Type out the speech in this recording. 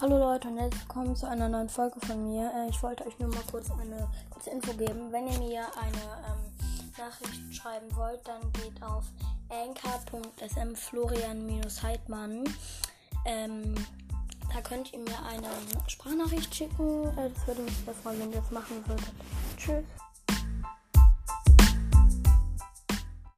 Hallo Leute und herzlich willkommen zu einer neuen Folge von mir. Äh, ich wollte euch nur mal kurz eine kurze Info geben. Wenn ihr mir eine ähm, Nachricht schreiben wollt, dann geht auf anchor.sm florian-heidmann. Ähm, da könnt ihr mir eine Sprachnachricht schicken. Äh, das würde mich sehr freuen, wenn ihr das machen würdet. Tschüss.